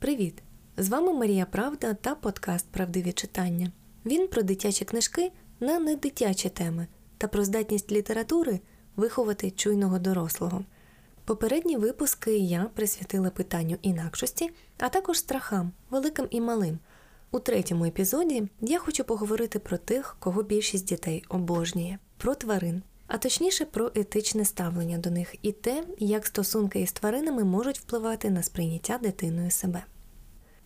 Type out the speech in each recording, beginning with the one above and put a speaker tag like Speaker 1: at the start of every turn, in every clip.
Speaker 1: Привіт! З вами Марія Правда та подкаст Правдиві читання. Він про дитячі книжки на недитячі теми та про здатність літератури виховати чуйного дорослого. Попередні випуски я присвятила питанню інакшості, а також страхам, великим і малим. У третьому епізоді я хочу поговорити про тих, кого більшість дітей обожнює, про тварин, а точніше про етичне ставлення до них і те, як стосунки із тваринами можуть впливати на сприйняття дитиною себе.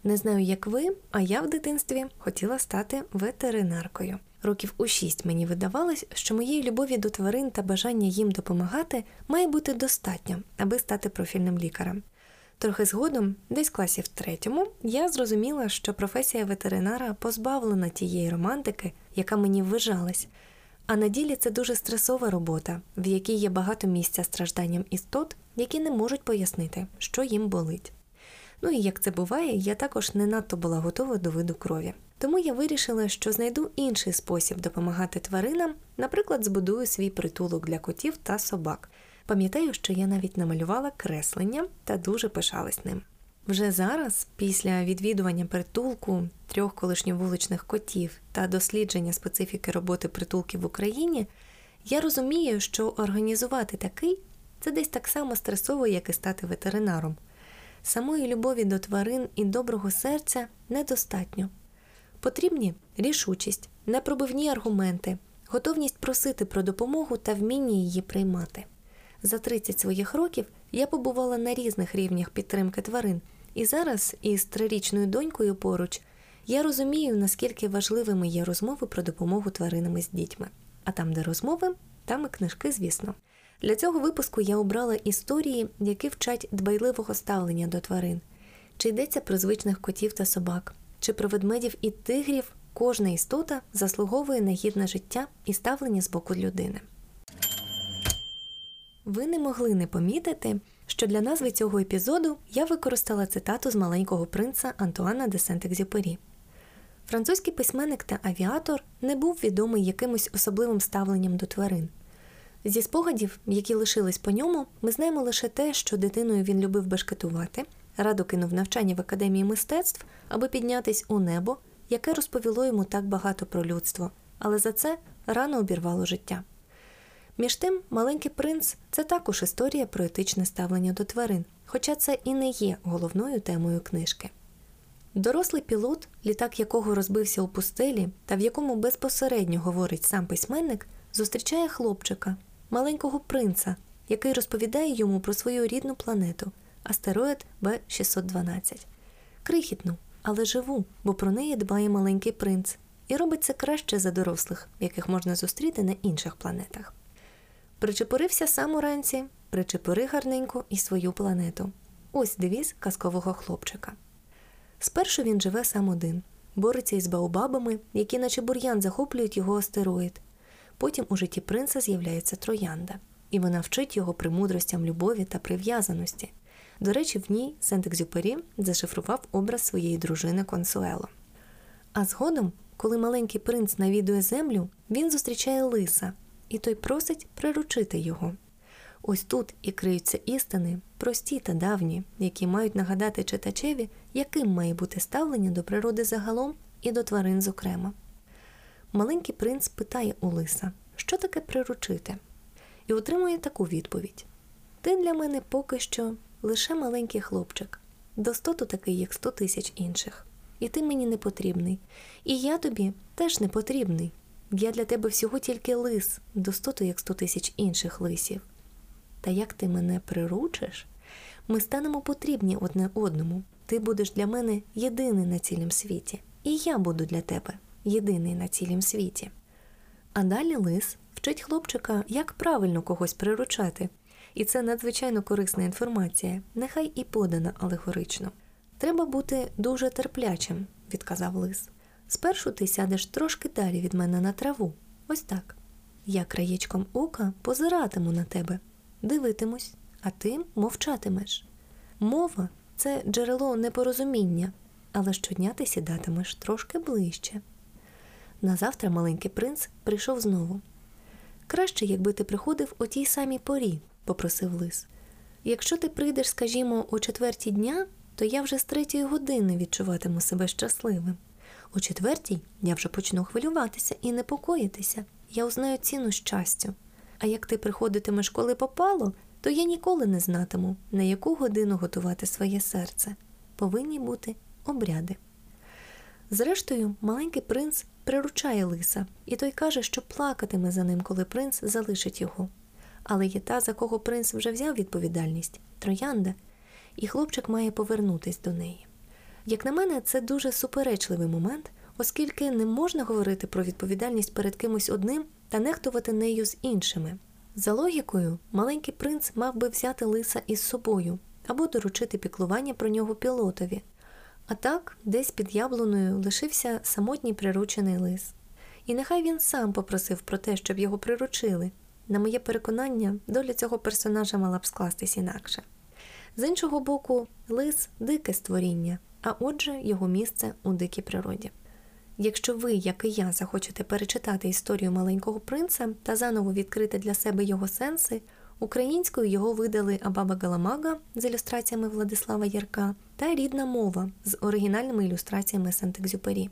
Speaker 1: Не знаю, як ви, а я в дитинстві хотіла стати ветеринаркою. Років у шість мені видавалось, що моєї любові до тварин та бажання їм допомагати має бути достатньо, аби стати профільним лікарем. Трохи згодом, десь в класі в третьому, я зрозуміла, що професія ветеринара позбавлена тієї романтики, яка мені ввижалась. А на ділі це дуже стресова робота, в якій є багато місця стражданням істот, які не можуть пояснити, що їм болить. Ну і як це буває, я також не надто була готова до виду крові. Тому я вирішила, що знайду інший спосіб допомагати тваринам, наприклад, збудую свій притулок для котів та собак. Пам'ятаю, що я навіть намалювала креслення та дуже пишалась ним. Вже зараз, після відвідування притулку трьох колишньовуличних котів та дослідження специфіки роботи притулків в Україні, я розумію, що організувати такий це десь так само стресово, як і стати ветеринаром. Самої любові до тварин і доброго серця недостатньо. Потрібні рішучість, непробивні аргументи, готовність просити про допомогу та вміння її приймати. За 30 своїх років я побувала на різних рівнях підтримки тварин, і зараз, із трирічною донькою поруч, я розумію, наскільки важливими є розмови про допомогу тваринами з дітьми. А там, де розмови, там і книжки, звісно. Для цього випуску я обрала історії, які вчать дбайливого ставлення до тварин, чи йдеться про звичних котів та собак, чи про ведмедів і тигрів. Кожна істота заслуговує на гідне життя і ставлення з боку людини. Ви не могли не помітити, що для назви цього епізоду я використала цитату з маленького принца Антуана де Сент-Екзюпері. Французький письменник та авіатор не був відомий якимось особливим ставленням до тварин. Зі спогадів, які лишились по ньому, ми знаємо лише те, що дитиною він любив бешкетувати, радо кинув навчання в академії мистецтв, аби піднятись у небо, яке розповіло йому так багато про людство, але за це рано обірвало життя. Між тим, маленький принц це також історія про етичне ставлення до тварин, хоча це і не є головною темою книжки. Дорослий пілот, літак якого розбився у пустелі, та в якому безпосередньо говорить сам письменник, зустрічає хлопчика, маленького принца, який розповідає йому про свою рідну планету астероїд Б612. Крихітну, але живу, бо про неї дбає маленький принц, і робить це краще за дорослих, яких можна зустріти на інших планетах. Причепорився сам уранці, причепори гарненько і свою планету. Ось девіз казкового хлопчика. Спершу він живе сам один, бореться із баобабами, які, наче бур'ян, захоплюють його астероїд. Потім у житті принца з'являється троянда, і вона вчить його премудростям любові та прив'язаності. До речі, в ній Сент-Екзюпері зашифрував образ своєї дружини Консуело. А згодом, коли маленький принц навідує землю, він зустрічає лиса, і той просить приручити його. Ось тут і криються істини, прості та давні, які мають нагадати читачеві, яким має бути ставлення до природи загалом і до тварин зокрема. Маленький принц питає у лиса, що таке приручити, і отримує таку відповідь: Ти для мене поки що лише маленький хлопчик, достоту такий, як сто тисяч інших, і ти мені не потрібний, і я тобі теж не потрібний. Я для тебе всього тільки лис, достоту, як сто тисяч інших лисів. Та як ти мене приручиш, ми станемо потрібні одне одному. Ти будеш для мене єдиний на цілім світі, і я буду для тебе єдиний на цілім світі. А далі лис вчить хлопчика, як правильно когось приручати, і це надзвичайно корисна інформація, нехай і подана алегорично. Треба бути дуже терплячим, відказав лис. Спершу ти сядеш трошки далі від мене на траву. Ось так. Я краєчком ока позиратиму на тебе, дивитимусь, а ти мовчатимеш. Мова це джерело непорозуміння, але щодня ти сідатимеш трошки ближче. Назавтра маленький принц прийшов знову. Краще, якби ти приходив о тій самій порі, попросив лис. Якщо ти прийдеш, скажімо, о четвертій дня, то я вже з третьої години відчуватиму себе щасливим. У четвертій я вже почну хвилюватися і непокоїтися. Я узнаю ціну щастю. А як ти приходитимеш, коли попало, то я ніколи не знатиму, на яку годину готувати своє серце. Повинні бути обряди. Зрештою, маленький принц приручає лиса, і той каже, що плакатиме за ним, коли принц залишить його. Але є та, за кого принц вже взяв відповідальність троянда, і хлопчик має повернутись до неї. Як на мене, це дуже суперечливий момент, оскільки не можна говорити про відповідальність перед кимось одним та нехтувати нею з іншими. За логікою, маленький принц мав би взяти лиса із собою або доручити піклування про нього пілотові. А так, десь під яблуною лишився самотній приручений лис. І нехай він сам попросив про те, щоб його приручили. На моє переконання, доля цього персонажа мала б скластись інакше. З іншого боку, лис дике створіння, а отже, його місце у дикій природі. Якщо ви, як і я, захочете перечитати історію маленького принца та заново відкрити для себе його сенси, українською його видали Абаба Галамага з ілюстраціями Владислава Ярка та рідна мова з оригінальними ілюстраціями Сент-Екзюпері.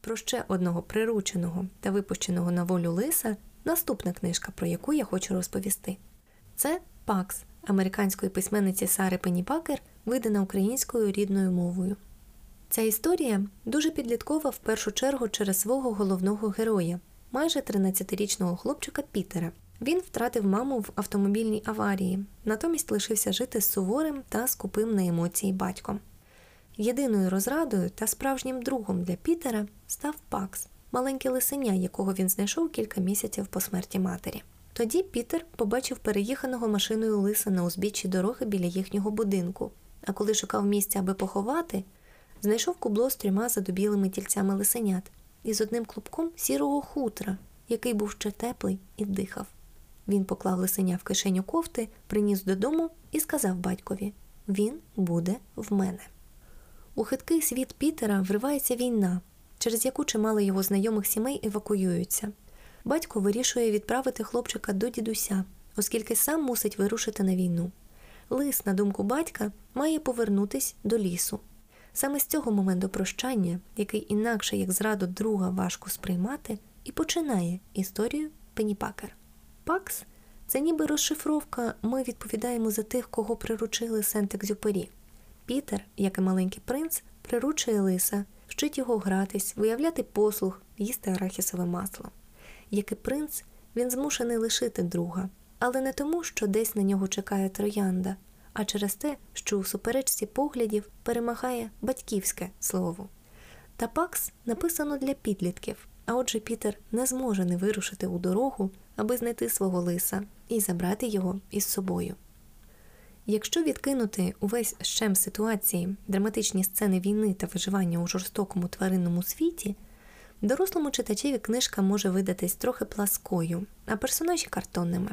Speaker 1: Про ще одного прирученого та випущеного на волю лиса наступна книжка, про яку я хочу розповісти. Це Пакс американської письменниці Сари Пенніпакер, видана українською рідною мовою. Ця історія дуже підліткова в першу чергу через свого головного героя, майже 13-річного хлопчика Пітера. Він втратив маму в автомобільній аварії, натомість лишився жити з суворим та скупим на емоції батьком. Єдиною розрадою та справжнім другом для Пітера став Пакс, маленьке лисеня, якого він знайшов кілька місяців по смерті матері. Тоді Пітер побачив переїханого машиною лиса на узбіччі дороги біля їхнього будинку, а коли шукав місця, аби поховати, знайшов кубло з трьома задубілими тільцями лисенят і з одним клубком сірого хутра, який був ще теплий і дихав. Він поклав лисеня в кишеню кофти, приніс додому і сказав батькові Він буде в мене. У хиткий світ Пітера вривається війна, через яку чимало його знайомих сімей евакуюються. Батько вирішує відправити хлопчика до дідуся, оскільки сам мусить вирушити на війну. Лис, на думку батька, має повернутись до лісу. Саме з цього моменту прощання, який інакше як зраду друга важко сприймати, і починає історію Пеніпакер. Пакс це ніби розшифровка ми відповідаємо за тих, кого приручили Сент-Екзюпері. Пітер, як і маленький принц, приручує лиса, вчить його гратись, виявляти послуг, їсти арахісове масло. Як і принц, він змушений лишити друга, але не тому, що десь на нього чекає троянда, а через те, що у суперечці поглядів перемагає батьківське слово. Та пакс написано для підлітків, а отже, Пітер не зможе не вирушити у дорогу, аби знайти свого лиса і забрати його із собою. Якщо відкинути увесь щем ситуації, драматичні сцени війни та виживання у жорстокому тваринному світі, дорослому читачеві книжка може видатись трохи пласкою, а персонажі картонними.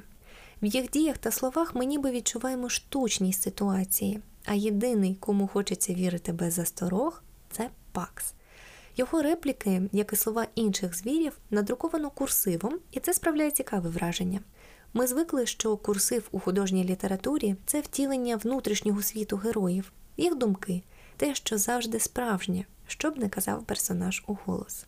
Speaker 1: В їх діях та словах ми ніби відчуваємо штучність ситуації, а єдиний, кому хочеться вірити без засторог, це Пакс. Його репліки, як і слова інших звірів, надруковано курсивом, і це справляє цікаве враження. Ми звикли, що курсив у художній літературі це втілення внутрішнього світу героїв, їх думки, те, що завжди справжнє, що б не казав персонаж у голос.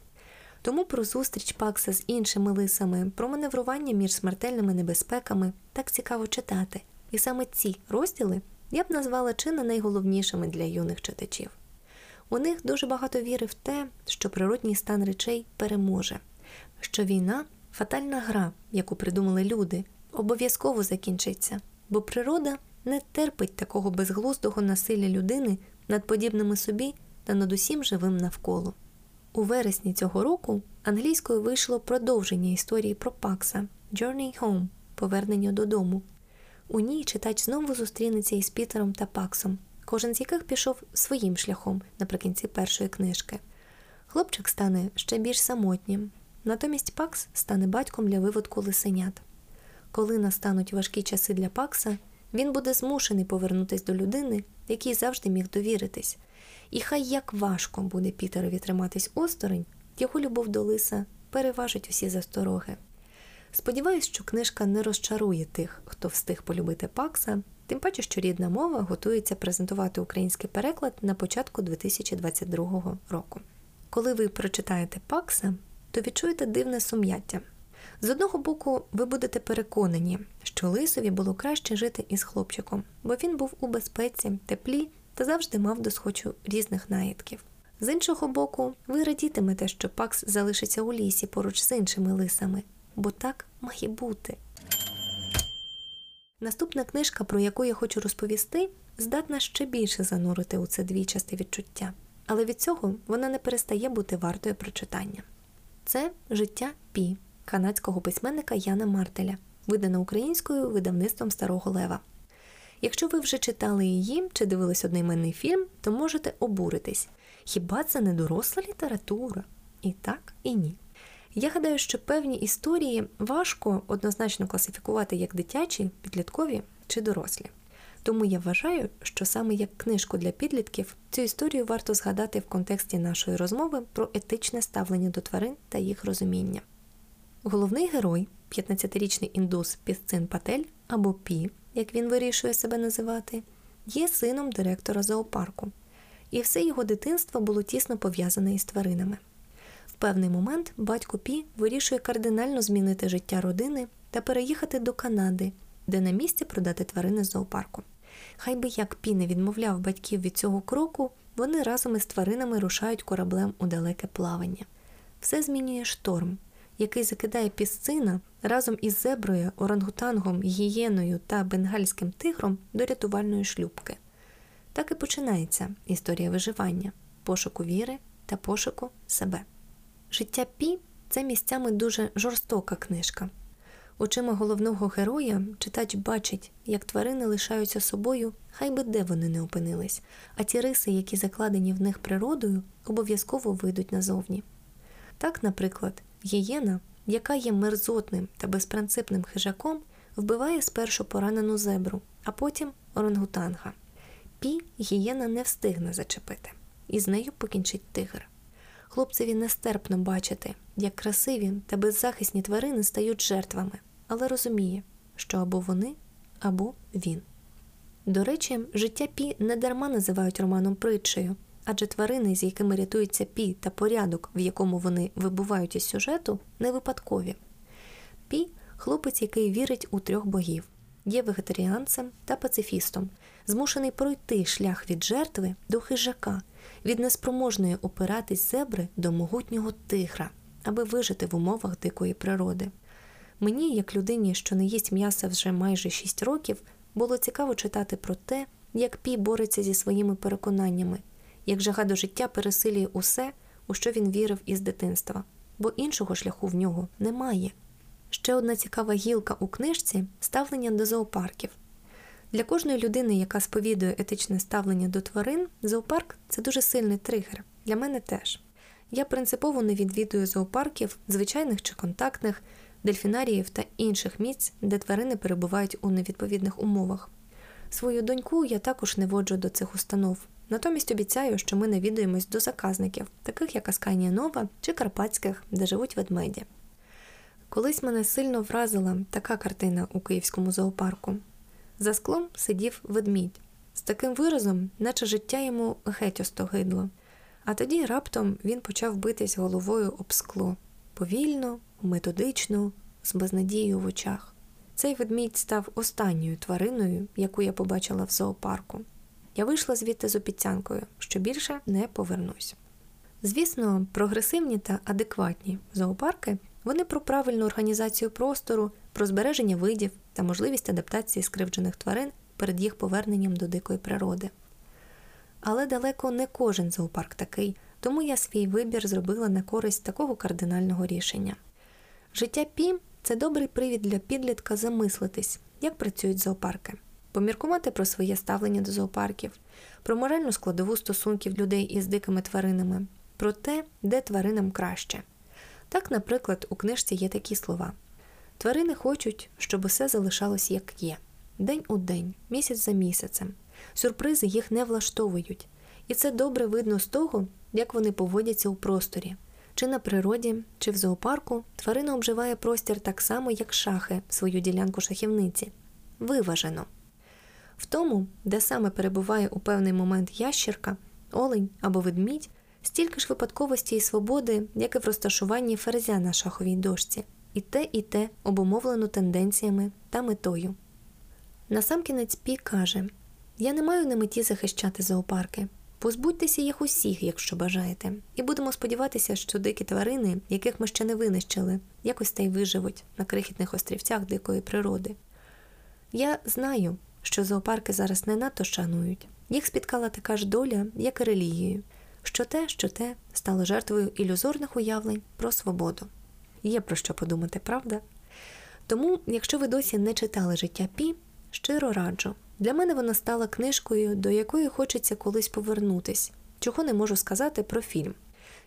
Speaker 1: Тому про зустріч Пакса з іншими лисами, про маневрування між смертельними небезпеками так цікаво читати. І саме ці розділи я б назвала чи не найголовнішими для юних читачів. У них дуже багато віри в те, що природній стан речей переможе, що війна фатальна гра, яку придумали люди, обов'язково закінчиться, бо природа не терпить такого безглуздого насилля людини над подібними собі та над усім живим навколо. У вересні цього року англійською вийшло продовження історії про Пакса Journey Home повернення додому. У ній читач знову зустрінеться із Пітером та Паксом, кожен з яких пішов своїм шляхом наприкінці першої книжки. Хлопчик стане ще більш самотнім, натомість Пакс стане батьком для виводку лисенят. Коли настануть важкі часи для Пакса, він буде змушений повернутися до людини, якій завжди міг довіритись. І хай як важко буде Пітерові триматись осторонь, його любов до лиса переважить усі застороги. Сподіваюсь, що книжка не розчарує тих, хто встиг полюбити Пакса, Тим паче, що рідна мова готується презентувати український переклад на початку 2022 року. Коли ви прочитаєте Пакса, то відчуєте дивне сум'яття. З одного боку, ви будете переконані, що Лисові було краще жити із хлопчиком, бо він був у безпеці, теплі та завжди мав досхочу різних наїдків. З іншого боку, ви радітимете, що Пакс залишиться у лісі поруч з іншими лисами, бо так має бути. Наступна книжка, про яку я хочу розповісти, здатна ще більше занурити у це двічасте відчуття, але від цього вона не перестає бути вартою прочитання. Це життя Пі канадського письменника Яна Мартеля, видана українською видавництвом Старого Лева. Якщо ви вже читали її чи дивились одноіменний фільм, то можете обуритись. Хіба це не доросла література? І так, і ні. Я гадаю, що певні історії важко однозначно класифікувати як дитячі, підліткові чи дорослі. Тому я вважаю, що саме як книжку для підлітків цю історію варто згадати в контексті нашої розмови про етичне ставлення до тварин та їх розуміння. Головний герой, 15-річний індус Пісцин Патель або Пі, як він вирішує себе називати, є сином директора зоопарку, і все його дитинство було тісно пов'язане із тваринами. Певний момент батько Пі вирішує кардинально змінити життя родини та переїхати до Канади, де на місці продати тварини з зоопарку. Хай би як Пі не відмовляв батьків від цього кроку, вони разом із тваринами рушають кораблем у далеке плавання. Все змінює шторм, який закидає пісцина разом із зеброю, орангутангом, гієною та бенгальським тигром до рятувальної шлюбки. Так і починається історія виживання, пошуку віри та пошуку себе. Життя Пі це місцями дуже жорстока книжка. Очима головного героя читач бачить, як тварини лишаються собою, хай би де вони не опинились, а ті риси, які закладені в них природою, обов'язково вийдуть назовні. Так, наприклад, гієна, яка є мерзотним та безпринципним хижаком, вбиває спершу поранену зебру, а потім орангутанга. Пі гієна не встигне зачепити, і з нею покінчить тигр. Хлопцеві нестерпно бачити, як красиві та беззахисні тварини стають жертвами, але розуміє, що або вони, або він. До речі, життя Пі не дарма називають романом притчею, адже тварини, з якими рятується Пі та порядок, в якому вони вибувають із сюжету, не випадкові. Пі хлопець, який вірить у трьох богів, є вегетаріанцем та пацифістом, змушений пройти шлях від жертви до хижака, від неспроможної опиратись зебри до могутнього тигра, аби вижити в умовах дикої природи. Мені, як людині, що не їсть м'яса вже майже 6 років, було цікаво читати про те, як Пі бореться зі своїми переконаннями, як жага до життя пересилює усе, у що він вірив із дитинства, бо іншого шляху в нього немає. Ще одна цікава гілка у книжці ставлення до зоопарків. Для кожної людини, яка сповідує етичне ставлення до тварин, зоопарк це дуже сильний тригер. Для мене теж. Я принципово не відвідую зоопарків, звичайних чи контактних, дельфінаріїв та інших місць, де тварини перебувають у невідповідних умовах. Свою доньку я також не воджу до цих установ. Натомість обіцяю, що ми навідуємось до заказників, таких як Асканія Нова чи Карпатських, де живуть ведмеді. Колись мене сильно вразила така картина у київському зоопарку. За склом сидів ведмідь з таким виразом, наче життя йому геть остогидло. А тоді раптом він почав битись головою об скло повільно, методично, з безнадією в очах. Цей ведмідь став останньою твариною, яку я побачила в зоопарку. Я вийшла звідти з обіцянкою, що більше не повернусь. Звісно, прогресивні та адекватні зоопарки вони про правильну організацію простору, про збереження видів та можливість адаптації скривджених тварин перед їх поверненням до дикої природи. Але далеко не кожен зоопарк такий, тому я свій вибір зробила на користь такого кардинального рішення. Життя Пі це добрий привід для підлітка замислитись, як працюють зоопарки, поміркувати про своє ставлення до зоопарків, про моральну складову стосунків людей із дикими тваринами, про те, де тваринам краще. Так, наприклад, у книжці є такі слова: тварини хочуть, щоб усе залишалось як є, день у день, місяць за місяцем. Сюрпризи їх не влаштовують, і це добре видно з того, як вони поводяться у просторі. Чи на природі, чи в зоопарку тварина обживає простір так само, як шахи свою ділянку шахівниці. Виважено. В тому, де саме перебуває у певний момент ящірка, олень або ведмідь, стільки ж випадковості і свободи, як і в розташуванні ферзя на шаховій дошці, і те, і те обумовлено тенденціями та метою. Насамкінець Пі каже: Я не маю на меті захищати зоопарки. Позбудьтеся їх усіх, якщо бажаєте, і будемо сподіватися, що дикі тварини, яких ми ще не винищили, якось та й виживуть на крихітних острівцях дикої природи. Я знаю, що зоопарки зараз не надто шанують. Їх спіткала така ж доля, як і релігію, що те, що те стало жертвою ілюзорних уявлень про свободу. Є про що подумати, правда? Тому, якщо ви досі не читали життя Пі, щиро раджу. Для мене вона стала книжкою, до якої хочеться колись повернутись, чого не можу сказати про фільм.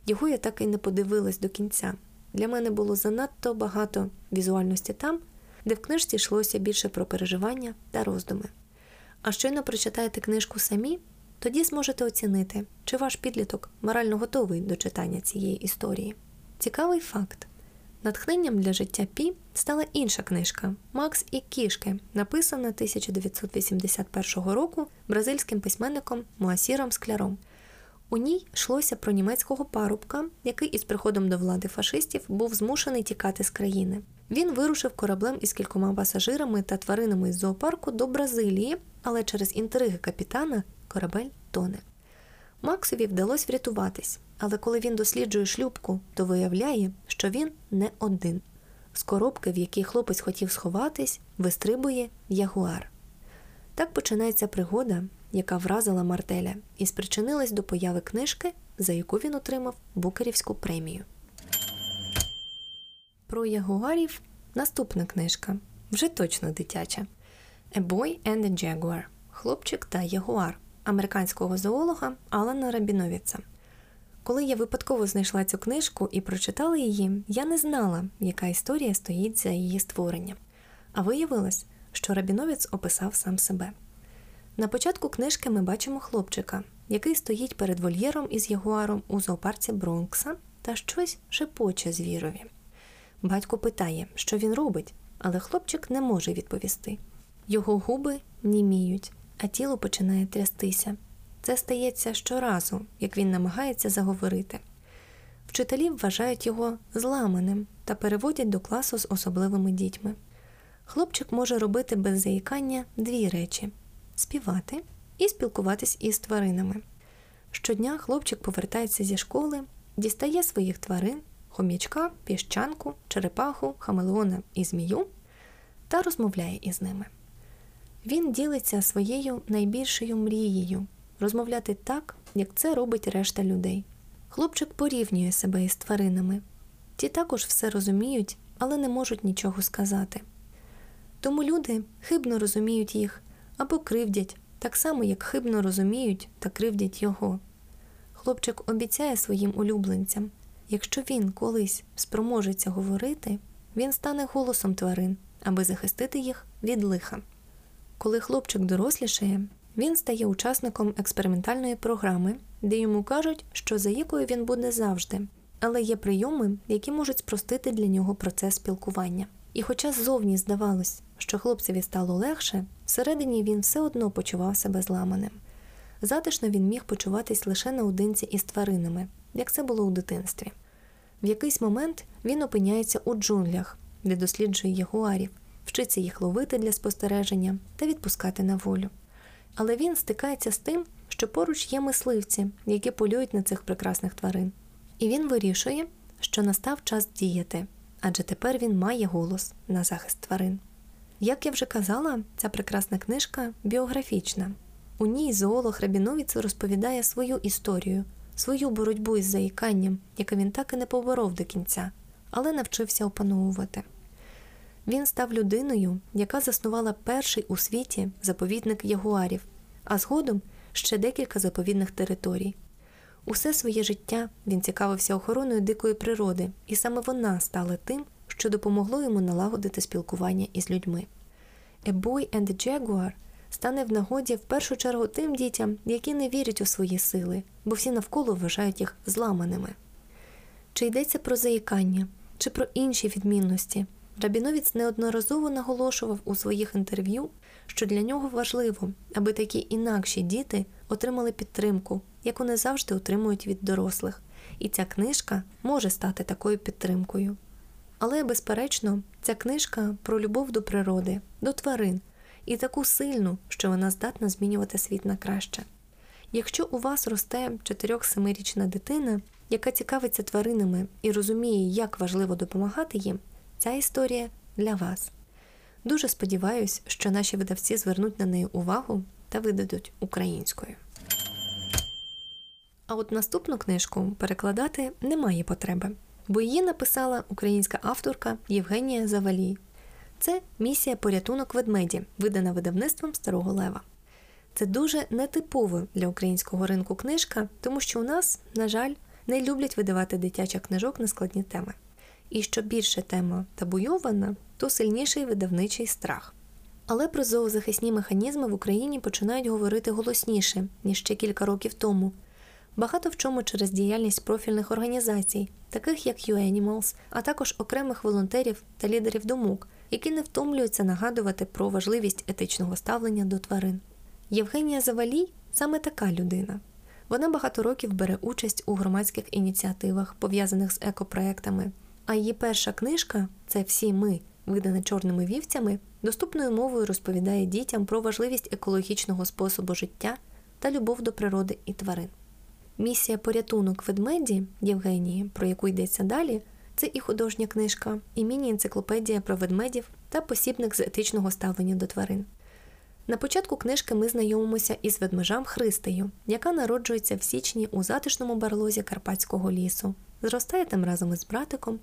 Speaker 1: Його я так і не подивилась до кінця. Для мене було занадто багато візуальності там, де в книжці йшлося більше про переживання та роздуми. А щойно прочитаєте книжку самі, тоді зможете оцінити, чи ваш підліток морально готовий до читання цієї історії. Цікавий факт. Натхненням для життя Пі стала інша книжка Макс і кішки, написана 1981 року бразильським письменником Муасіром Скляром. У ній йшлося про німецького парубка, який із приходом до влади фашистів був змушений тікати з країни. Він вирушив кораблем із кількома пасажирами та тваринами з зоопарку до Бразилії, але через інтриги капітана корабель тоне. Максові вдалося врятуватись, але коли він досліджує шлюбку, то виявляє, що він не один. З коробки, в якій хлопець хотів сховатись, вистрибує ягуар. Так починається пригода, яка вразила Мартеля і спричинилась до появи книжки, за яку він отримав Букерівську премію. Про ягуарів наступна книжка вже точно дитяча: A Boy and a Jaguar Хлопчик та ягуар американського зоолога Алана Рабіновіца. Коли я випадково знайшла цю книжку і прочитала її, я не знала, яка історія стоїть за її створенням. А виявилось, що Рабіновець описав сам себе. На початку книжки ми бачимо хлопчика, який стоїть перед вольєром із ягуаром у зоопарці Бронкса та щось шепоче звірові. Батько питає, що він робить, але хлопчик не може відповісти. Його губи німіють, а тіло починає трястися. Це стається щоразу, як він намагається заговорити. Вчителі вважають його зламаним та переводять до класу з особливими дітьми. Хлопчик може робити без заїкання дві речі співати і спілкуватись із тваринами. Щодня хлопчик повертається зі школи, дістає своїх тварин, хом'ячка, піщанку, черепаху, хамелеона і змію та розмовляє із ними. Він ділиться своєю найбільшою мрією розмовляти так, як це робить решта людей. Хлопчик порівнює себе із тваринами. Ті також все розуміють, але не можуть нічого сказати. Тому люди хибно розуміють їх або кривдять, так само, як хибно розуміють та кривдять його. Хлопчик обіцяє своїм улюбленцям якщо він колись спроможеться говорити, він стане голосом тварин, аби захистити їх від лиха. Коли хлопчик дорослішає, він стає учасником експериментальної програми, де йому кажуть, що за якою він буде завжди, але є прийоми, які можуть спростити для нього процес спілкування. І хоча ззовні здавалось, що хлопцеві стало легше, всередині він все одно почував себе зламаним. Затишно він міг почуватись лише наодинці із тваринами, як це було у дитинстві. В якийсь момент він опиняється у джунглях, де досліджує ягуарів, вчиться їх ловити для спостереження та відпускати на волю. Але він стикається з тим, що поруч є мисливці, які полюють на цих прекрасних тварин. І він вирішує, що настав час діяти, адже тепер він має голос на захист тварин. Як я вже казала, ця прекрасна книжка біографічна. У ній зоолог Рабіновіц розповідає свою історію, свою боротьбу із заїканням, яке він так і не поборов до кінця, але навчився опановувати. Він став людиною, яка заснувала перший у світі заповідник ягуарів, а згодом ще декілька заповідних територій. Усе своє життя він цікавився охороною дикої природи, і саме вона стала тим, що допомогло йому налагодити спілкування із людьми. A Boy and a Jaguar стане в нагоді в першу чергу тим дітям, які не вірять у свої сили, бо всі навколо вважають їх зламаними. Чи йдеться про заїкання, чи про інші відмінності, Рабіновіц неодноразово наголошував у своїх інтерв'ю, що для нього важливо, аби такі інакші діти отримали підтримку, яку не завжди отримують від дорослих, і ця книжка може стати такою підтримкою. Але, безперечно, ця книжка про любов до природи, до тварин і таку сильну, що вона здатна змінювати світ на краще. Якщо у вас росте 4-7-річна дитина, яка цікавиться тваринами і розуміє, як важливо допомагати їм, ця історія для вас. Дуже сподіваюся, що наші видавці звернуть на неї увагу та видадуть українською. А от наступну книжку перекладати немає потреби, бо її написала українська авторка Євгенія Завалій. Це місія порятунок ведмеді, видана видавництвом Старого Лева. Це дуже нетипово для українського ринку книжка, тому що у нас, на жаль, не люблять видавати дитячих книжок на складні теми. І що більше тема табуйована, то сильніший видавничий страх. Але про зоозахисні механізми в Україні починають говорити голосніше, ніж ще кілька років тому. Багато в чому через діяльність профільних організацій, таких як UAnimals, а також окремих волонтерів та лідерів думок, які не втомлюються нагадувати про важливість етичного ставлення до тварин. Євгенія Завалій саме така людина. Вона багато років бере участь у громадських ініціативах, пов'язаних з екопроектами. А її перша книжка це Всі ми, видана чорними вівцями, доступною мовою розповідає дітям про важливість екологічного способу життя та любов до природи і тварин. Місія порятунок ведмеді Євгенії, про яку йдеться далі, це і художня книжка, і міні-енциклопедія про ведмедів та посібник з етичного ставлення до тварин. На початку книжки ми знайомимося із ведмежам Христею, яка народжується в січні у затишному барлозі Карпатського лісу, зростає там разом із братиком,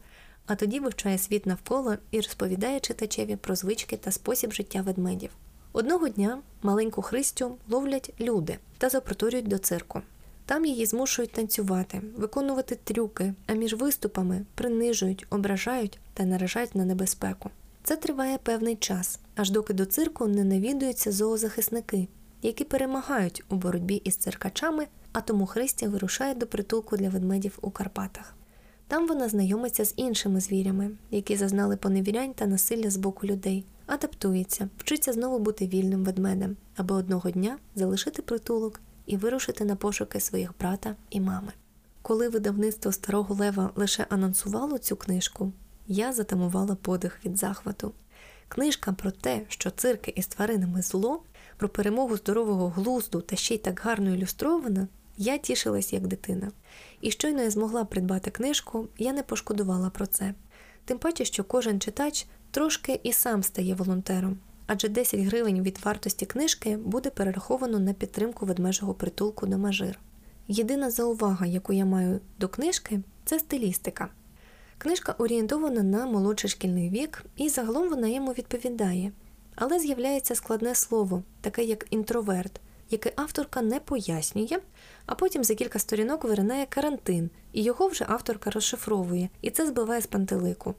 Speaker 1: а тоді вивчає світ навколо і розповідає читачеві про звички та спосіб життя ведмедів. Одного дня маленьку Христю ловлять люди та запроторюють до цирку. Там її змушують танцювати, виконувати трюки, а між виступами принижують, ображають та наражають на небезпеку. Це триває певний час, аж доки до цирку не навідуються зоозахисники, які перемагають у боротьбі із циркачами, а тому Христя вирушає до притулку для ведмедів у Карпатах. Там вона знайомиться з іншими звірями, які зазнали поневірянь та насилля з боку людей, адаптується, вчиться знову бути вільним ведмедем, аби одного дня залишити притулок і вирушити на пошуки своїх брата і мами. Коли видавництво Старого Лева лише анонсувало цю книжку, я затамувала подих від захвату. Книжка про те, що цирки із тваринами зло, про перемогу здорового глузду та ще й так гарно ілюстрована, я тішилась як дитина. І щойно я змогла придбати книжку, я не пошкодувала про це. Тим паче, що кожен читач трошки і сам стає волонтером, адже 10 гривень від вартості книжки буде перераховано на підтримку ведмежого притулку до Мажир. Єдина заувага, яку я маю до книжки, це стилістика. Книжка орієнтована на молодший шкільний вік, і загалом вона йому відповідає. Але з'являється складне слово, таке як інтроверт, яке авторка не пояснює, а потім за кілька сторінок виринає карантин, і його вже авторка розшифровує, і це збиває з пантелику.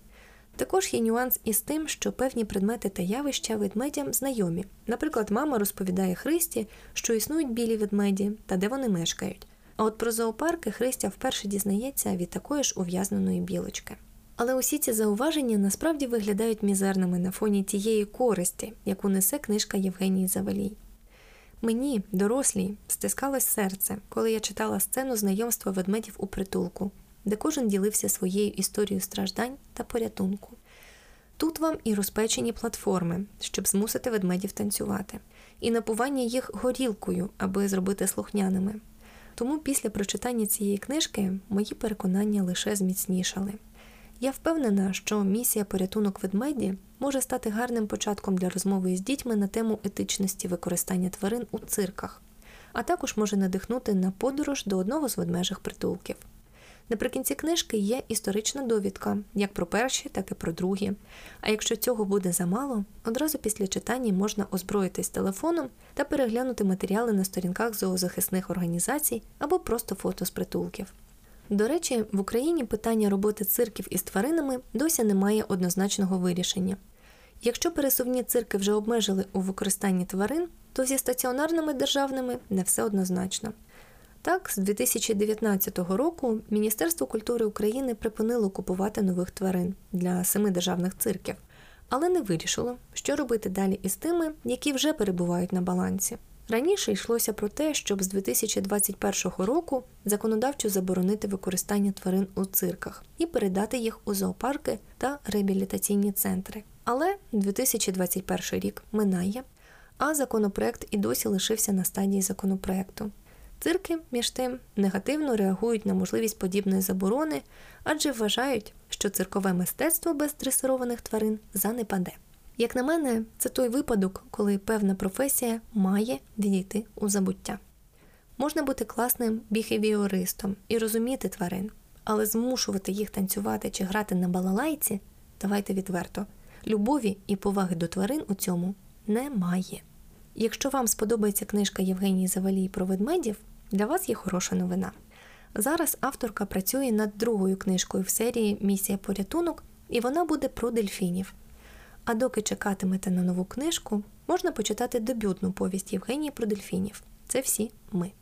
Speaker 1: Також є нюанс із тим, що певні предмети та явища ведмедям знайомі. Наприклад, мама розповідає Христі, що існують білі ведмеді та де вони мешкають. А от про зоопарки Христя вперше дізнається від такої ж ув'язненої білочки. Але усі ці зауваження насправді виглядають мізерними на фоні тієї користі, яку несе книжка Євгенії Завалій. Мені, дорослій, стискалось серце, коли я читала сцену знайомства ведмедів у притулку, де кожен ділився своєю історією страждань та порятунку. Тут вам і розпечені платформи, щоб змусити ведмедів танцювати, і напування їх горілкою, аби зробити слухняними. Тому після прочитання цієї книжки мої переконання лише зміцнішали. Я впевнена, що місія порятунок ведмеді може стати гарним початком для розмови з дітьми на тему етичності використання тварин у цирках, а також може надихнути на подорож до одного з ведмежих притулків. Наприкінці книжки є історична довідка як про перші, так і про другі. А якщо цього буде замало, одразу після читання можна озброїтись телефоном та переглянути матеріали на сторінках зоозахисних організацій або просто фото з притулків. До речі, в Україні питання роботи цирків із тваринами досі не має однозначного вирішення. Якщо пересувні цирки вже обмежили у використанні тварин, то зі стаціонарними державними не все однозначно. Так, з 2019 року Міністерство культури України припинило купувати нових тварин для семи державних цирків, але не вирішило, що робити далі із тими, які вже перебувають на балансі. Раніше йшлося про те, щоб з 2021 року законодавчо заборонити використання тварин у цирках і передати їх у зоопарки та реабілітаційні центри. Але 2021 рік минає, а законопроект і досі лишився на стадії законопроекту. Цирки, між тим, негативно реагують на можливість подібної заборони, адже вважають, що циркове мистецтво без дресированих тварин занепаде. Як на мене, це той випадок, коли певна професія має відійти у забуття. Можна бути класним біхевіористом і розуміти тварин, але змушувати їх танцювати чи грати на балалайці, давайте відверто, любові і поваги до тварин у цьому немає. Якщо вам сподобається книжка Євгенії Завалій про ведмедів, для вас є хороша новина. Зараз авторка працює над другою книжкою в серії Місія порятунок, і вона буде про дельфінів. А доки чекатимете на нову книжку, можна почитати дебютну повість Євгенії про дельфінів. Це всі ми.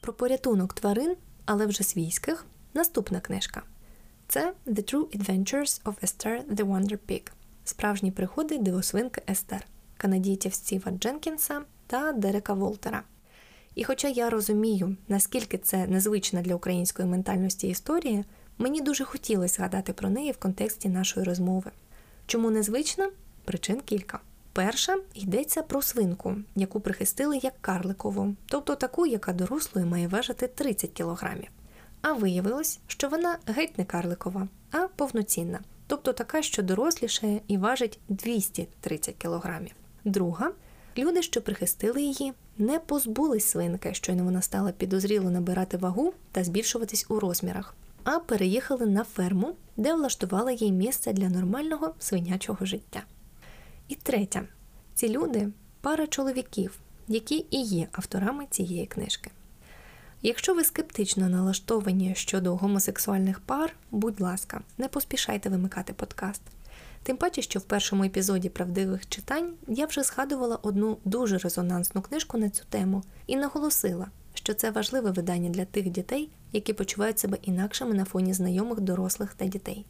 Speaker 1: Про порятунок тварин, але вже свійських, наступна книжка. Це The True Adventures of Esther the Wonder Pig. Справжні пригоди дивосвинки Естер, канадійців Стіва Дженкінса та Дерека Волтера. І хоча я розумію, наскільки це незвична для української ментальності історія, мені дуже хотілося згадати про неї в контексті нашої розмови. Чому незвична? Причин кілька. Перша йдеться про свинку, яку прихистили як карликову, тобто таку, яка дорослою має важити 30 кілограмів. А виявилось, що вона геть не карликова, а повноцінна, тобто така, що дорослішає і важить 230 кілограмів. Друга люди, що прихистили її, не позбулись свинки, щойно вона стала підозріло набирати вагу та збільшуватись у розмірах, а переїхали на ферму, де влаштували їй місце для нормального свинячого життя. І третя ці люди пара чоловіків, які і є авторами цієї книжки. Якщо ви скептично налаштовані щодо гомосексуальних пар, будь ласка, не поспішайте вимикати подкаст. Тим паче, що в першому епізоді правдивих читань я вже згадувала одну дуже резонансну книжку на цю тему і наголосила, що це важливе видання для тих дітей, які почувають себе інакшими на фоні знайомих дорослих та дітей.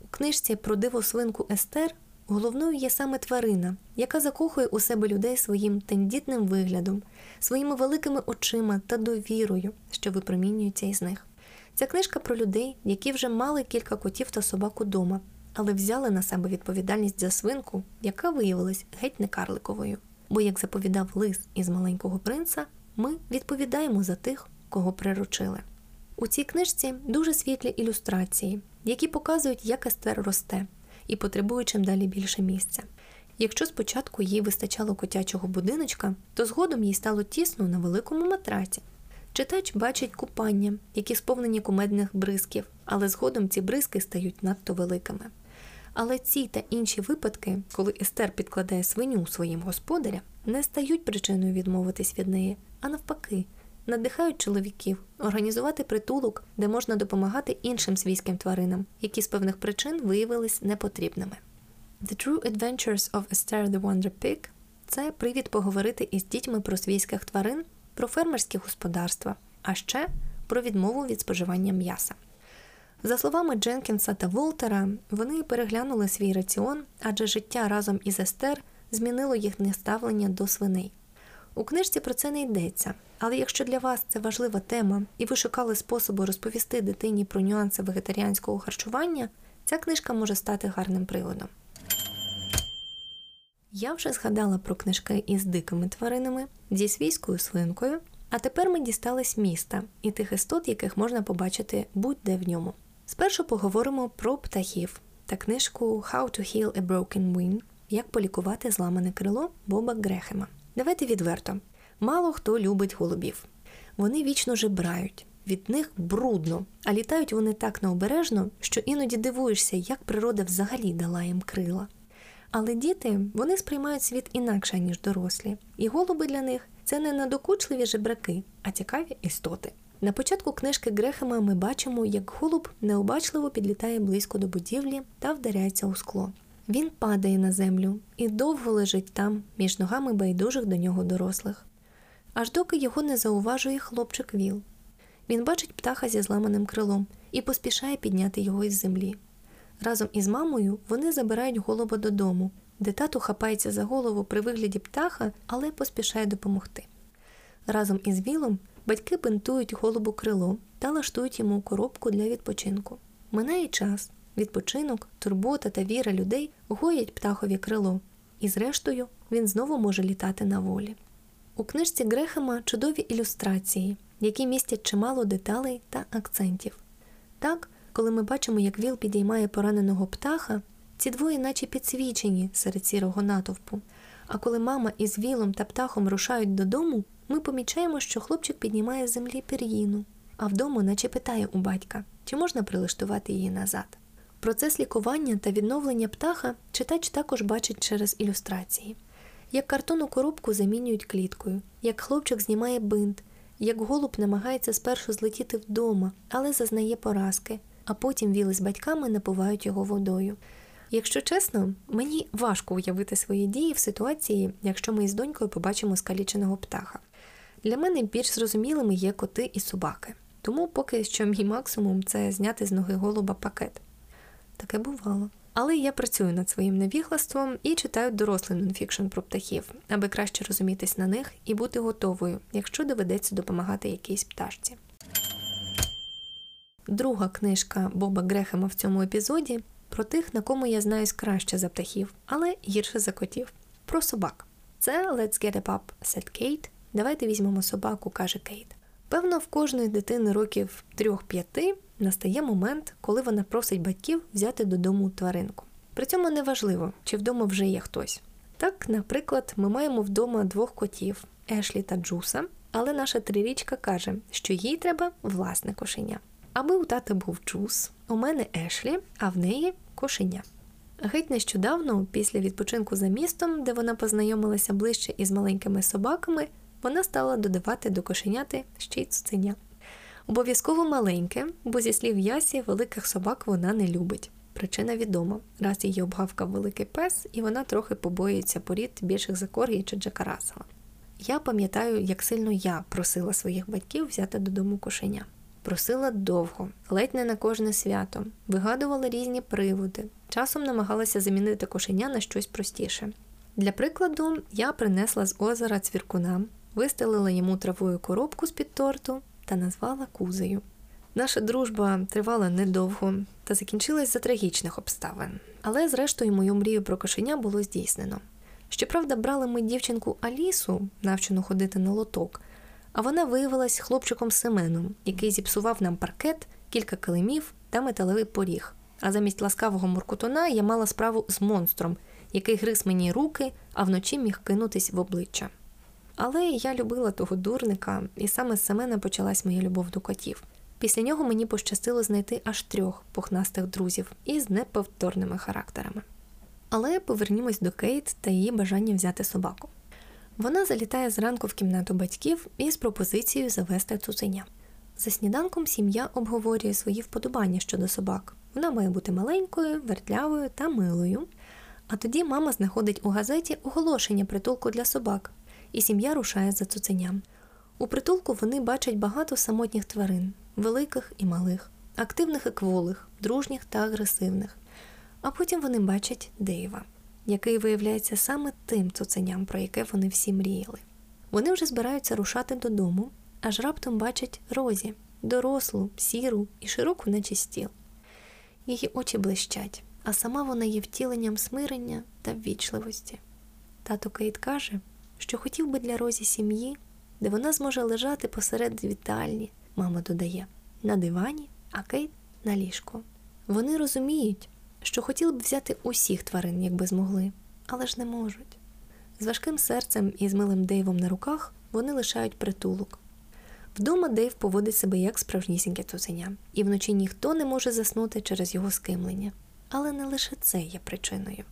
Speaker 1: У книжці про диву свинку Естер головною є саме тварина, яка закохує у себе людей своїм тендітним виглядом, своїми великими очима та довірою, що випромінюється із них. Ця книжка про людей, які вже мали кілька котів та собак удома, але взяли на себе відповідальність за свинку, яка виявилась геть не карликовою. Бо, як заповідав лис із маленького принца, ми відповідаємо за тих, кого приручили. У цій книжці дуже світлі ілюстрації, які показують, як Естер росте і потребує чим далі більше місця. Якщо спочатку їй вистачало котячого будиночка, то згодом їй стало тісно на великому матраці. Читач бачить купання, які сповнені кумедних бризків, але згодом ці бризки стають надто великими. Але ці та інші випадки, коли Естер підкладає свиню своїм господарям, не стають причиною відмовитись від неї, а навпаки, надихають чоловіків організувати притулок, де можна допомагати іншим свійським тваринам, які з певних причин виявились непотрібними. The True Adventures of Esther the Wonder Pig це привід поговорити із дітьми про свійських тварин, про фермерські господарства, а ще про відмову від споживання м'яса. За словами Дженкінса та Волтера, вони переглянули свій раціон, адже життя разом із Естер змінило їхнє ставлення до свиней. У книжці про це не йдеться, але якщо для вас це важлива тема і ви шукали способу розповісти дитині про нюанси вегетаріанського харчування, ця книжка може стати гарним приводом. Я вже згадала про книжки із дикими тваринами, зі свійською свинкою, а тепер ми дістались міста і тих істот, яких можна побачити будь-де в ньому. Спершу поговоримо про птахів та книжку How to Heal a Broken Wing Як полікувати зламане крило Боба Грехема. Давайте відверто. Мало хто любить голубів. Вони вічно жебрають, від них брудно, а літають вони так необережно, що іноді дивуєшся, як природа взагалі дала їм крила. Але діти вони сприймають світ інакше, ніж дорослі, і голуби для них це не надокучливі жебраки, а цікаві істоти. На початку книжки Грехема ми бачимо, як голуб необачливо підлітає близько до будівлі та вдаряється у скло. Він падає на землю і довго лежить там, між ногами байдужих до нього дорослих. Аж доки його не зауважує хлопчик Віл. Він бачить птаха зі зламаним крилом і поспішає підняти його із землі. Разом із мамою вони забирають голуба додому, де тато хапається за голову при вигляді птаха, але поспішає допомогти. Разом із Вілом батьки бинтують голубу крило та лаштують йому коробку для відпочинку. Минає час, відпочинок, турбота та віра людей гоять птахові крило, і, зрештою, він знову може літати на волі. У книжці Грехема чудові ілюстрації, які містять чимало деталей та акцентів. Так, коли ми бачимо, як Віл підіймає пораненого птаха, ці двоє наче підсвічені серед сірого натовпу. А коли мама із Вілом та птахом рушають додому, ми помічаємо, що хлопчик піднімає з землі пір'їну, а вдома наче питає у батька, чи можна прилаштувати її назад. Процес лікування та відновлення птаха читач також бачить через ілюстрації, як картонну коробку замінюють кліткою, як хлопчик знімає бинт, як голуб намагається спершу злетіти вдома, але зазнає поразки, а потім віли з батьками напувають його водою. Якщо чесно, мені важко уявити свої дії в ситуації, якщо ми із донькою побачимо скаліченого птаха. Для мене більш зрозумілими є коти і собаки, тому поки що мій максимум це зняти з ноги голуба пакет. Таке бувало. Але я працюю над своїм невіглаством і читаю дорослий нонфікшн про птахів, аби краще розумітись на них і бути готовою, якщо доведеться допомагати якійсь пташці. Друга книжка Боба Грехема в цьому епізоді про тих, на кому я знаюсь краще за птахів, але гірше за котів. Про собак. Це Let's get a pup, said Кейт. Давайте візьмемо собаку, каже Кейт. Певно, в кожної дитини років 3-5 настає момент, коли вона просить батьків взяти додому тваринку. При цьому не важливо, чи вдома вже є хтось. Так, наприклад, ми маємо вдома двох котів Ешлі та Джуса, але наша трирічка каже, що їй треба власне кошеня. Аби у тата був джус, у мене Ешлі, а в неї кошеня. Геть нещодавно, після відпочинку за містом, де вона познайомилася ближче із маленькими собаками, вона стала додавати до кошеняти ще й цуценя. Обов'язково маленьке, бо зі слів Ясі, великих собак вона не любить. Причина відома. Раз її обгавкав великий пес, і вона трохи побоюється порід більших за коргі чи Джакарасала. Я пам'ятаю, як сильно я просила своїх батьків взяти додому кошеня. Просила довго, ледь не на кожне свято, вигадувала різні приводи, часом намагалася замінити кошеня на щось простіше. Для прикладу, я принесла з озера цвіркуна, вистелила йому травою коробку з-під торту та назвала кузею. Наша дружба тривала недовго та закінчилась за трагічних обставин, але, зрештою, мою мрію про кошеня було здійснено. Щоправда, брали ми дівчинку Алісу, навчену ходити на лоток, а вона виявилась хлопчиком Семеном, який зіпсував нам паркет, кілька килимів та металевий поріг. А замість ласкавого муркутона я мала справу з монстром, який гриз мені руки, а вночі міг кинутись в обличчя. Але я любила того дурника, і саме з Семена почалась моя любов до котів. Після нього мені пощастило знайти аж трьох пухнастих друзів із неповторними характерами. Але повернімось до Кейт та її бажання взяти собаку. Вона залітає зранку в кімнату батьків із пропозицією завести цуценя. За сніданком сім'я обговорює свої вподобання щодо собак. Вона має бути маленькою, вертлявою та милою. А тоді мама знаходить у газеті оголошення притулку для собак, і сім'я рушає за цуценям. У притулку вони бачать багато самотніх тварин, великих і малих, активних і кволих, дружніх та агресивних. А потім вони бачать Дейва, який виявляється саме тим цуценям, про яке вони всі мріяли. Вони вже збираються рушати додому, аж раптом бачать Розі, дорослу, сіру і широку, наче стіл. Її очі блищать, а сама вона є втіленням смирення та ввічливості. Тато Кейт каже, що хотів би для Розі сім'ї, де вона зможе лежати посеред вітальні, мама додає, на дивані, а Кейт на ліжку. Вони розуміють, що хотіли б взяти усіх тварин, якби змогли, але ж не можуть. З важким серцем і з милим Дейвом на руках вони лишають притулок. Вдома Дейв поводить себе як справжнісіньке цуценя, і вночі ніхто не може заснути через його скимлення. Але не лише це є причиною.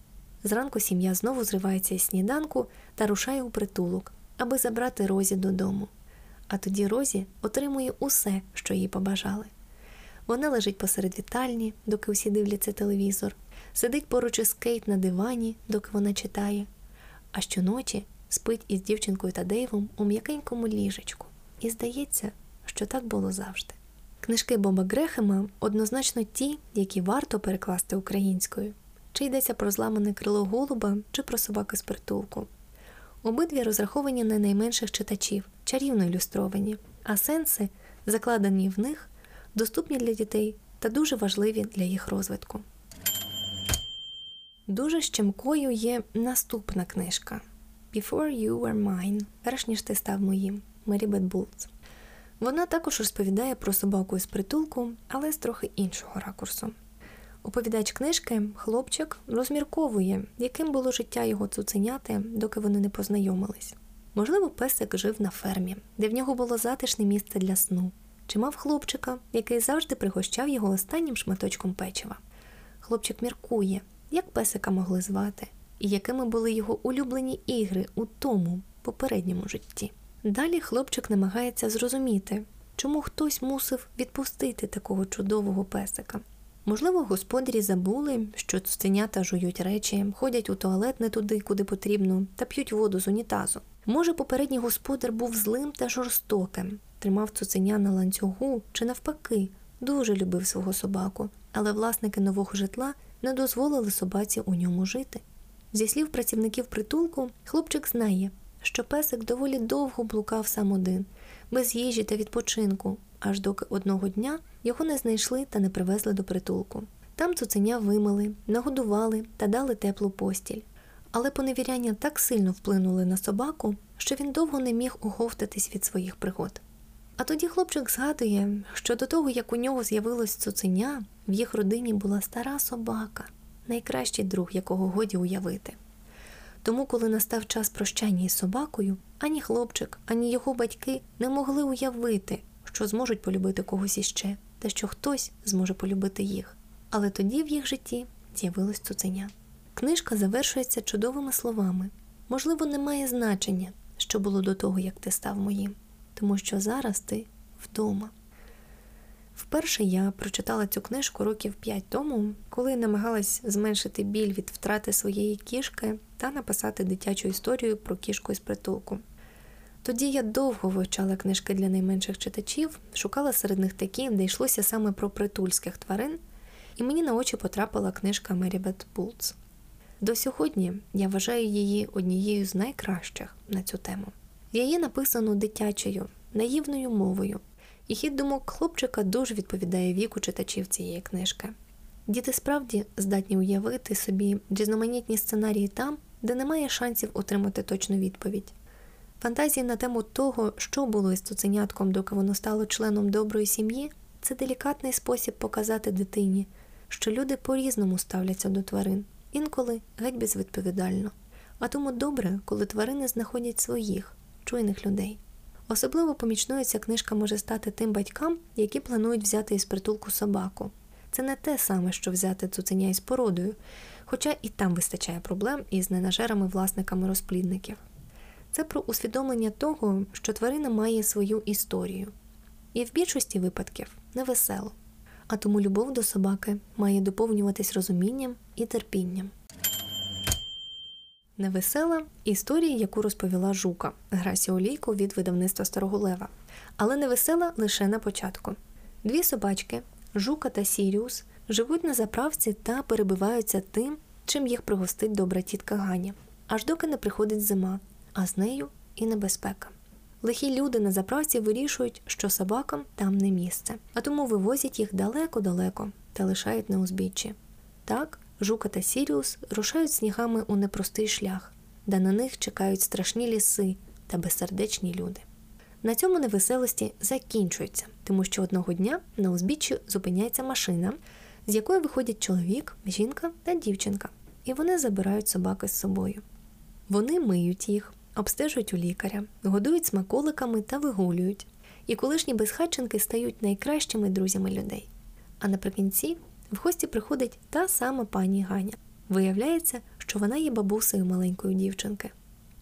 Speaker 1: Зранку сім'я знову зривається із сніданку та рушає у притулок, аби забрати Розі додому. А тоді Розі отримує усе, що їй побажали. Вона лежить посеред вітальні, доки усі дивляться телевізор, сидить поруч із Кейт на дивані, доки вона читає, а щоночі спить із дівчинкою та Дейвом у м'якенькому ліжечку. І здається, що так було завжди. Книжки Боба Грехема однозначно ті, які варто перекласти українською, чи йдеться про зламане крило голуба, чи про собаки з притулку. Обидві розраховані на найменших читачів, чарівно ілюстровані, а сенси, закладені в них, доступні для дітей та дуже важливі для їх розвитку. Дуже щемкою є наступна книжка Before You Were Mine, перш ніж ти став моїм Мері Бет Булц. Вона також розповідає про собаку із притулку, але з трохи іншого ракурсу. Оповідач книжки, хлопчик, розмірковує, яким було життя його цуценяти, доки вони не познайомились. Можливо, песик жив на фермі, де в нього було затишне місце для сну, чи мав хлопчика, який завжди пригощав його останнім шматочком печива. Хлопчик міркує, як песика могли звати, і якими були його улюблені ігри у тому попередньому житті. Далі хлопчик намагається зрозуміти, чому хтось мусив відпустити такого чудового песика. Можливо, господарі забули, що цуценята жують речі, ходять у туалет не туди, куди потрібно, та п'ють воду з унітазу. Може, попередній господар був злим та жорстоким, тримав цуценя на ланцюгу чи навпаки, дуже любив свого собаку, але власники нового житла не дозволили собаці у ньому жити. Зі слів працівників притулку, хлопчик знає, що песик доволі довго блукав сам один, без їжі та відпочинку, аж доки одного дня його не знайшли та не привезли до притулку. Там цуценя вимили, нагодували та дали теплу постіль. Але поневіряння так сильно вплинули на собаку, що він довго не міг оговтатись від своїх пригод. А тоді хлопчик згадує, що до того, як у нього з'явилось цуценя, в їх родині була стара собака, найкращий друг, якого годі уявити. Тому, коли настав час прощання із собакою, ані хлопчик, ані його батьки не могли уявити, що зможуть полюбити когось іще, та що хтось зможе полюбити їх. Але тоді в їх житті з'явилось цуценя. Книжка завершується чудовими словами. Можливо, не має значення, що було до того, як ти став моїм, тому що зараз ти вдома. Вперше я прочитала цю книжку років п'ять тому, коли намагалась зменшити біль від втрати своєї кішки та написати дитячу історію про кішку із притулку. Тоді я довго вивчала книжки для найменших читачів, шукала серед них такі, де йшлося саме про притульських тварин, і мені на очі потрапила книжка Мерібет Булц. До сьогодні я вважаю її однією з найкращих на цю тему. Її написано дитячою, наївною мовою, і хід думок хлопчика дуже відповідає віку читачів цієї книжки. Діти справді здатні уявити собі різноманітні сценарії там, де немає шансів отримати точну відповідь. Фантазії на тему того, що було із цуценятком, доки воно стало членом доброї сім'ї, це делікатний спосіб показати дитині, що люди по-різному ставляться до тварин, інколи геть безвідповідально. А тому добре, коли тварини знаходять своїх, чуйних людей. Особливо помічною ця книжка може стати тим батькам, які планують взяти із притулку собаку. Це не те саме, що взяти цуценя із породою, хоча і там вистачає проблем із ненажерами власниками розплідників. Це про усвідомлення того, що тварина має свою історію, і в більшості випадків невесело, а тому любов до собаки має доповнюватись розумінням і терпінням. Невесела історія, яку розповіла Жука Грасі Олійко від видавництва Старого Лева, але невесела лише на початку. Дві собачки, Жука та Сіріус, живуть на заправці та перебиваються тим, чим їх пригостить добра тітка Ганя, аж доки не приходить зима, а з нею і небезпека. Лихі люди на заправці вирішують, що собакам там не місце, а тому вивозять їх далеко-далеко та лишають на узбіччі. Так, Жука та Сіріус рушають снігами у непростий шлях, де на них чекають страшні ліси та безсердечні люди. На цьому невеселості закінчується, тому що одного дня на узбіччі зупиняється машина, з якої виходять чоловік, жінка та дівчинка, і вони забирають собаки з собою. Вони миють їх, обстежують у лікаря, годують смаколиками та вигулюють, і колишні безхатченки стають найкращими друзями людей. А наприкінці в гості приходить та сама пані Ганя. Виявляється, що вона є бабусею маленької дівчинки.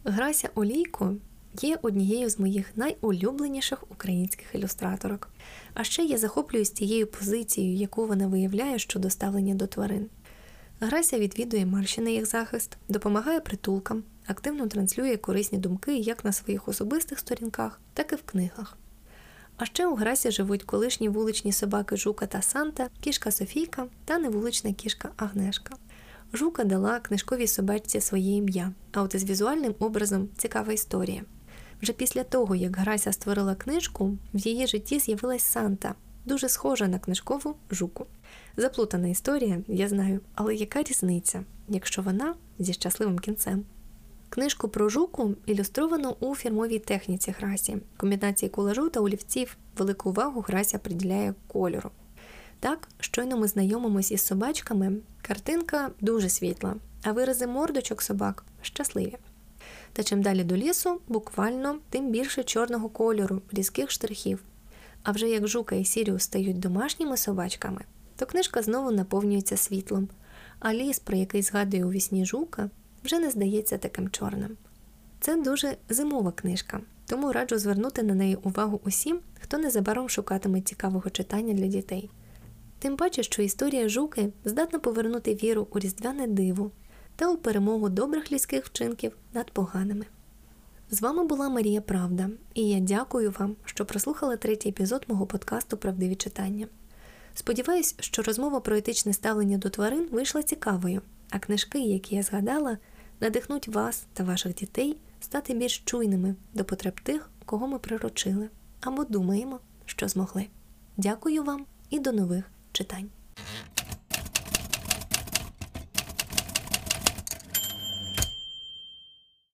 Speaker 1: Грася Олійко є однією з моїх найулюбленіших українських ілюстраторок. А ще я захоплююсь тією позицією, яку вона виявляє щодо ставлення до тварин. Грася відвідує марші на їх захист, допомагає притулкам, активно транслює корисні думки як на своїх особистих сторінках, так і в книгах. А ще у Грасі живуть колишні вуличні собаки Жука та Санта, кішка Софійка та невулична кішка Агнешка. Жука дала книжковій собачці своє ім'я, а от із візуальним образом цікава історія. Вже після того, як Грася створила книжку, в її житті з'явилась Санта, дуже схожа на книжкову жуку. Заплутана історія, я знаю, але яка різниця, якщо вона зі щасливим кінцем? Книжку про жуку ілюстровано у фірмовій техніці Грасі. Комбінації колажу та олівців велику увагу Грася приділяє кольору. Так, щойно ми знайомимось із собачками, картинка дуже світла, а вирази мордочок собак щасливі. Та чим далі до лісу, буквально тим більше чорного кольору, різких штрихів. А вже як жука і Сіріус стають домашніми собачками, то книжка знову наповнюється світлом, а ліс, про який згадує у вісні жука, вже не здається таким чорним. Це дуже зимова книжка, тому раджу звернути на неї увагу усім, хто незабаром шукатиме цікавого читання для дітей. Тим паче, що історія жуки здатна повернути віру у різдвяне диво та у перемогу добрих людських вчинків над поганими. З вами була Марія Правда, і я дякую вам, що прослухали третій епізод мого подкасту Правдиві читання. Сподіваюсь, що розмова про етичне ставлення до тварин вийшла цікавою, а книжки, які я згадала, надихнуть вас та ваших дітей стати більш чуйними до потреб тих, кого ми приручили, або думаємо, що змогли. Дякую вам і до нових читань.